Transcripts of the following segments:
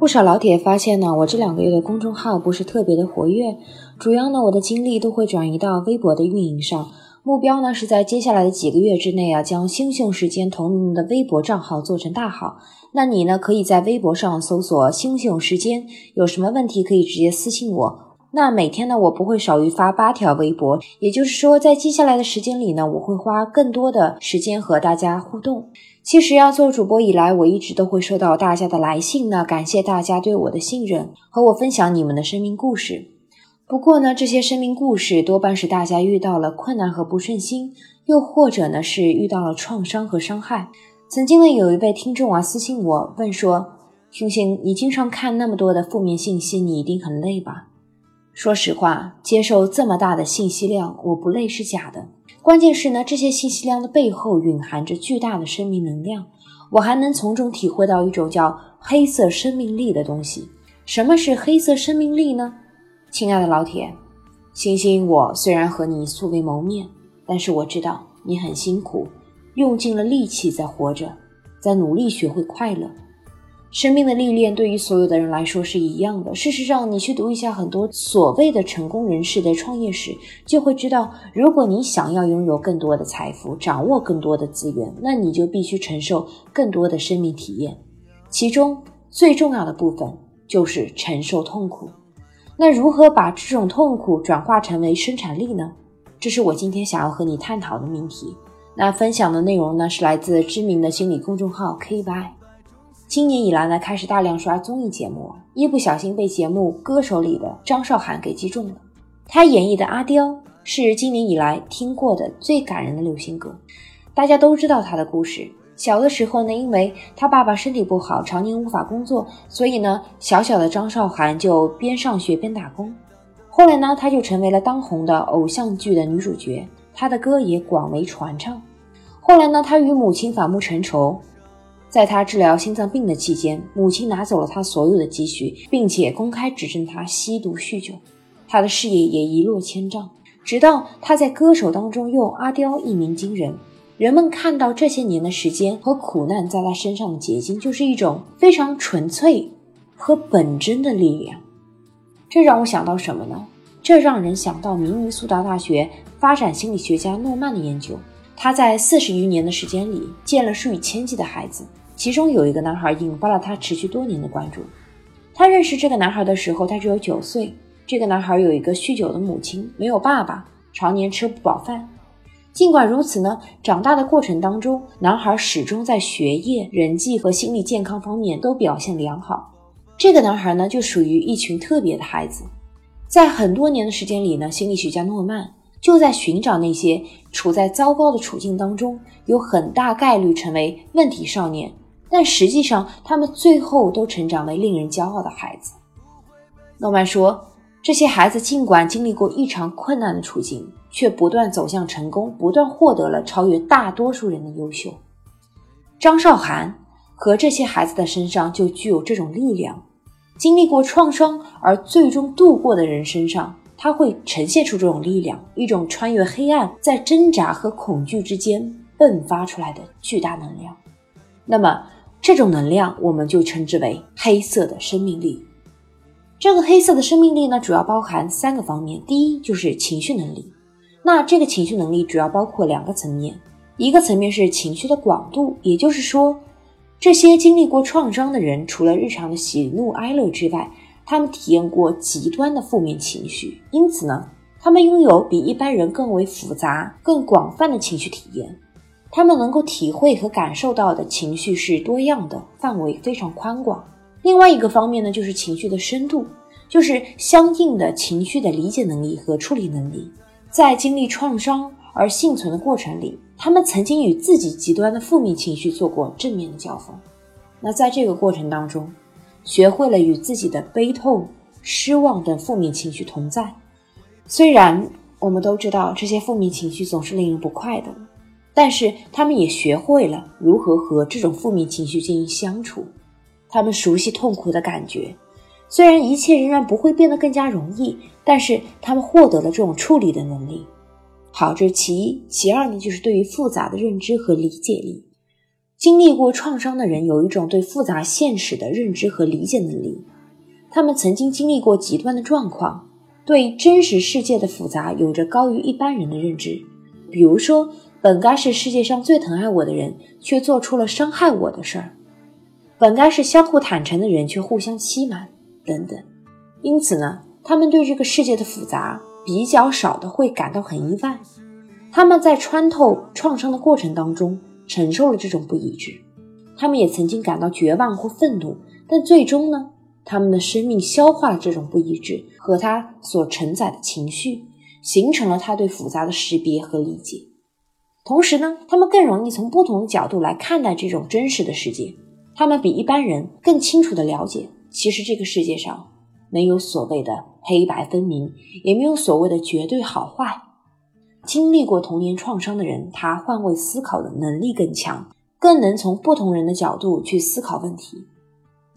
不少老铁发现呢，我这两个月的公众号不是特别的活跃，主要呢我的精力都会转移到微博的运营上。目标呢是在接下来的几个月之内啊，将星星时间同名的微博账号做成大号。那你呢，可以在微博上搜索“星星时间”，有什么问题可以直接私信我。那每天呢，我不会少于发八条微博，也就是说，在接下来的时间里呢，我会花更多的时间和大家互动。其实呀，做主播以来，我一直都会收到大家的来信呢，感谢大家对我的信任，和我分享你们的生命故事。不过呢，这些生命故事多半是大家遇到了困难和不顺心，又或者呢是遇到了创伤和伤害。曾经呢，有一位听众啊私信我问说：“星星，你经常看那么多的负面信息，你一定很累吧？”说实话，接受这么大的信息量，我不累是假的。关键是呢，这些信息量的背后蕴含着巨大的生命能量，我还能从中体会到一种叫黑色生命力的东西。什么是黑色生命力呢？亲爱的老铁，星星，我虽然和你素未谋面，但是我知道你很辛苦，用尽了力气在活着，在努力学会快乐。生命的历练对于所有的人来说是一样的。事实上，你去读一下很多所谓的成功人士的创业史，就会知道，如果你想要拥有更多的财富，掌握更多的资源，那你就必须承受更多的生命体验。其中最重要的部分就是承受痛苦。那如何把这种痛苦转化成为生产力呢？这是我今天想要和你探讨的命题。那分享的内容呢，是来自知名的心理公众号 KY。今年以来呢，开始大量刷综艺节目，一不小心被节目《歌手》里的张韶涵给击中了。她演绎的阿刁是今年以来听过的最感人的流行歌。大家都知道她的故事。小的时候呢，因为她爸爸身体不好，常年无法工作，所以呢，小小的张韶涵就边上学边打工。后来呢，她就成为了当红的偶像剧的女主角，她的歌也广为传唱。后来呢，她与母亲反目成仇。在他治疗心脏病的期间，母亲拿走了他所有的积蓄，并且公开指证他吸毒酗酒，他的事业也一落千丈。直到他在歌手当中用阿刁一鸣惊人，人们看到这些年的时间和苦难在他身上的结晶，就是一种非常纯粹和本真的力量。这让我想到什么呢？这让人想到明尼苏达大学发展心理学家诺曼的研究，他在四十余年的时间里见了数以千计的孩子。其中有一个男孩引发了他持续多年的关注。他认识这个男孩的时候，他只有九岁。这个男孩有一个酗酒的母亲，没有爸爸，常年吃不饱饭。尽管如此呢，长大的过程当中，男孩始终在学业、人际和心理健康方面都表现良好。这个男孩呢，就属于一群特别的孩子。在很多年的时间里呢，心理学家诺曼就在寻找那些处在糟糕的处境当中，有很大概率成为问题少年。但实际上，他们最后都成长为令人骄傲的孩子。诺曼说：“这些孩子尽管经历过异常困难的处境，却不断走向成功，不断获得了超越大多数人的优秀。”张韶涵和这些孩子的身上就具有这种力量。经历过创伤而最终度过的人身上，他会呈现出这种力量，一种穿越黑暗，在挣扎和恐惧之间迸发出来的巨大能量。那么，这种能量，我们就称之为黑色的生命力。这个黑色的生命力呢，主要包含三个方面。第一就是情绪能力。那这个情绪能力主要包括两个层面，一个层面是情绪的广度，也就是说，这些经历过创伤的人，除了日常的喜怒哀乐之外，他们体验过极端的负面情绪，因此呢，他们拥有比一般人更为复杂、更广泛的情绪体验。他们能够体会和感受到的情绪是多样的，范围非常宽广。另外一个方面呢，就是情绪的深度，就是相应的情绪的理解能力和处理能力。在经历创伤而幸存的过程里，他们曾经与自己极端的负面情绪做过正面的交锋。那在这个过程当中，学会了与自己的悲痛、失望等负面情绪同在。虽然我们都知道这些负面情绪总是令人不快的。但是他们也学会了如何和这种负面情绪进行相处，他们熟悉痛苦的感觉，虽然一切仍然不会变得更加容易，但是他们获得了这种处理的能力。好，这是其一，其二呢，就是对于复杂的认知和理解力。经历过创伤的人有一种对复杂现实的认知和理解能力，他们曾经经历过极端的状况，对真实世界的复杂有着高于一般人的认知。比如说，本该是世界上最疼爱我的人，却做出了伤害我的事儿；本该是相互坦诚的人，却互相欺瞒，等等。因此呢，他们对这个世界的复杂比较少的会感到很意外。他们在穿透创伤的过程当中承受了这种不一致，他们也曾经感到绝望或愤怒，但最终呢，他们的生命消化了这种不一致和他所承载的情绪。形成了他对复杂的识别和理解，同时呢，他们更容易从不同的角度来看待这种真实的世界。他们比一般人更清楚地了解，其实这个世界上没有所谓的黑白分明，也没有所谓的绝对好坏。经历过童年创伤的人，他换位思考的能力更强，更能从不同人的角度去思考问题。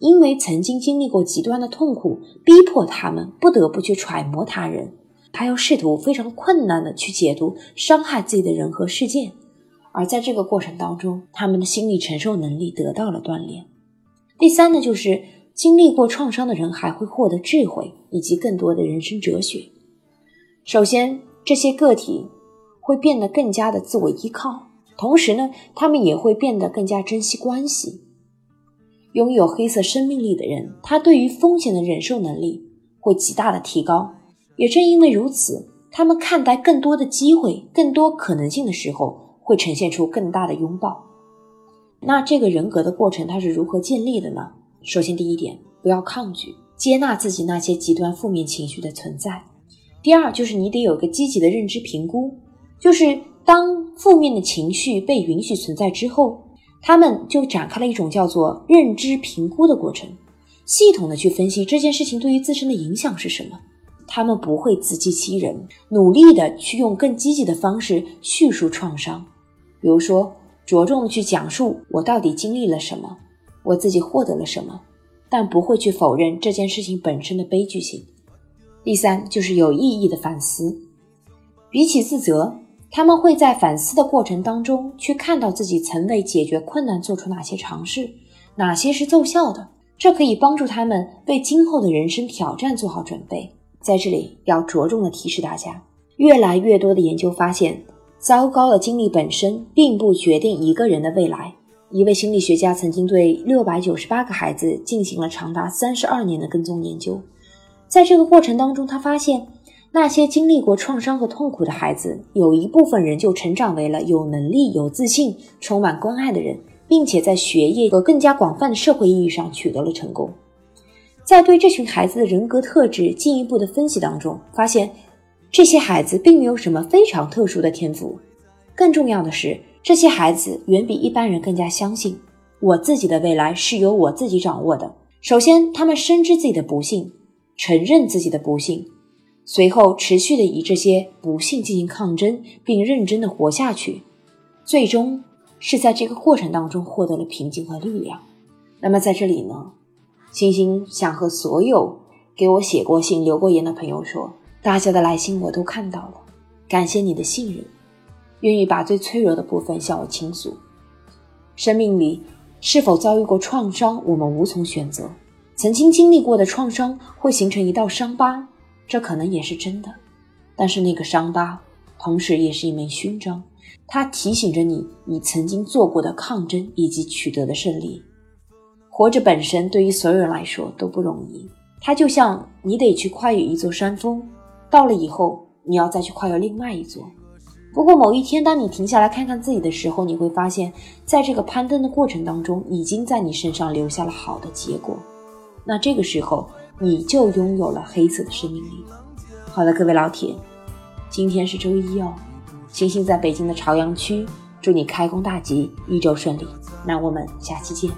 因为曾经经历过极端的痛苦，逼迫他们不得不去揣摩他人。还要试图非常困难的去解读伤害自己的人和事件，而在这个过程当中，他们的心理承受能力得到了锻炼。第三呢，就是经历过创伤的人还会获得智慧以及更多的人生哲学。首先，这些个体会变得更加的自我依靠，同时呢，他们也会变得更加珍惜关系。拥有黑色生命力的人，他对于风险的忍受能力会极大的提高。也正因为如此，他们看待更多的机会、更多可能性的时候，会呈现出更大的拥抱。那这个人格的过程，它是如何建立的呢？首先，第一点，不要抗拒，接纳自己那些极端负面情绪的存在。第二，就是你得有个积极的认知评估，就是当负面的情绪被允许存在之后，他们就展开了一种叫做认知评估的过程，系统的去分析这件事情对于自身的影响是什么。他们不会自欺欺人，努力的去用更积极的方式叙述创伤，比如说着重的去讲述我到底经历了什么，我自己获得了什么，但不会去否认这件事情本身的悲剧性。第三，就是有意义的反思，比起自责，他们会在反思的过程当中去看到自己曾为解决困难做出哪些尝试，哪些是奏效的，这可以帮助他们为今后的人生挑战做好准备。在这里要着重的提示大家，越来越多的研究发现，糟糕的经历本身并不决定一个人的未来。一位心理学家曾经对六百九十八个孩子进行了长达三十二年的跟踪研究，在这个过程当中，他发现那些经历过创伤和痛苦的孩子，有一部分人就成长为了有能力、有自信、充满关爱的人，并且在学业和更加广泛的社会意义上取得了成功。在对这群孩子的人格特质进一步的分析当中，发现这些孩子并没有什么非常特殊的天赋。更重要的是，这些孩子远比一般人更加相信我自己的未来是由我自己掌握的。首先，他们深知自己的不幸，承认自己的不幸，随后持续的以这些不幸进行抗争，并认真的活下去。最终是在这个过程当中获得了平静和力量。那么在这里呢？星星想和所有给我写过信、留过言的朋友说，大家的来信我都看到了，感谢你的信任，愿意把最脆弱的部分向我倾诉。生命里是否遭遇过创伤，我们无从选择。曾经经历过的创伤会形成一道伤疤，这可能也是真的。但是那个伤疤，同时也是一枚勋章，它提醒着你你曾经做过的抗争以及取得的胜利。活着本身对于所有人来说都不容易，它就像你得去跨越一座山峰，到了以后你要再去跨越另外一座。不过某一天，当你停下来看看自己的时候，你会发现，在这个攀登的过程当中，已经在你身上留下了好的结果。那这个时候，你就拥有了黑色的生命力。好的，各位老铁，今天是周一哦，星星在北京的朝阳区，祝你开工大吉，一周顺利。那我们下期见。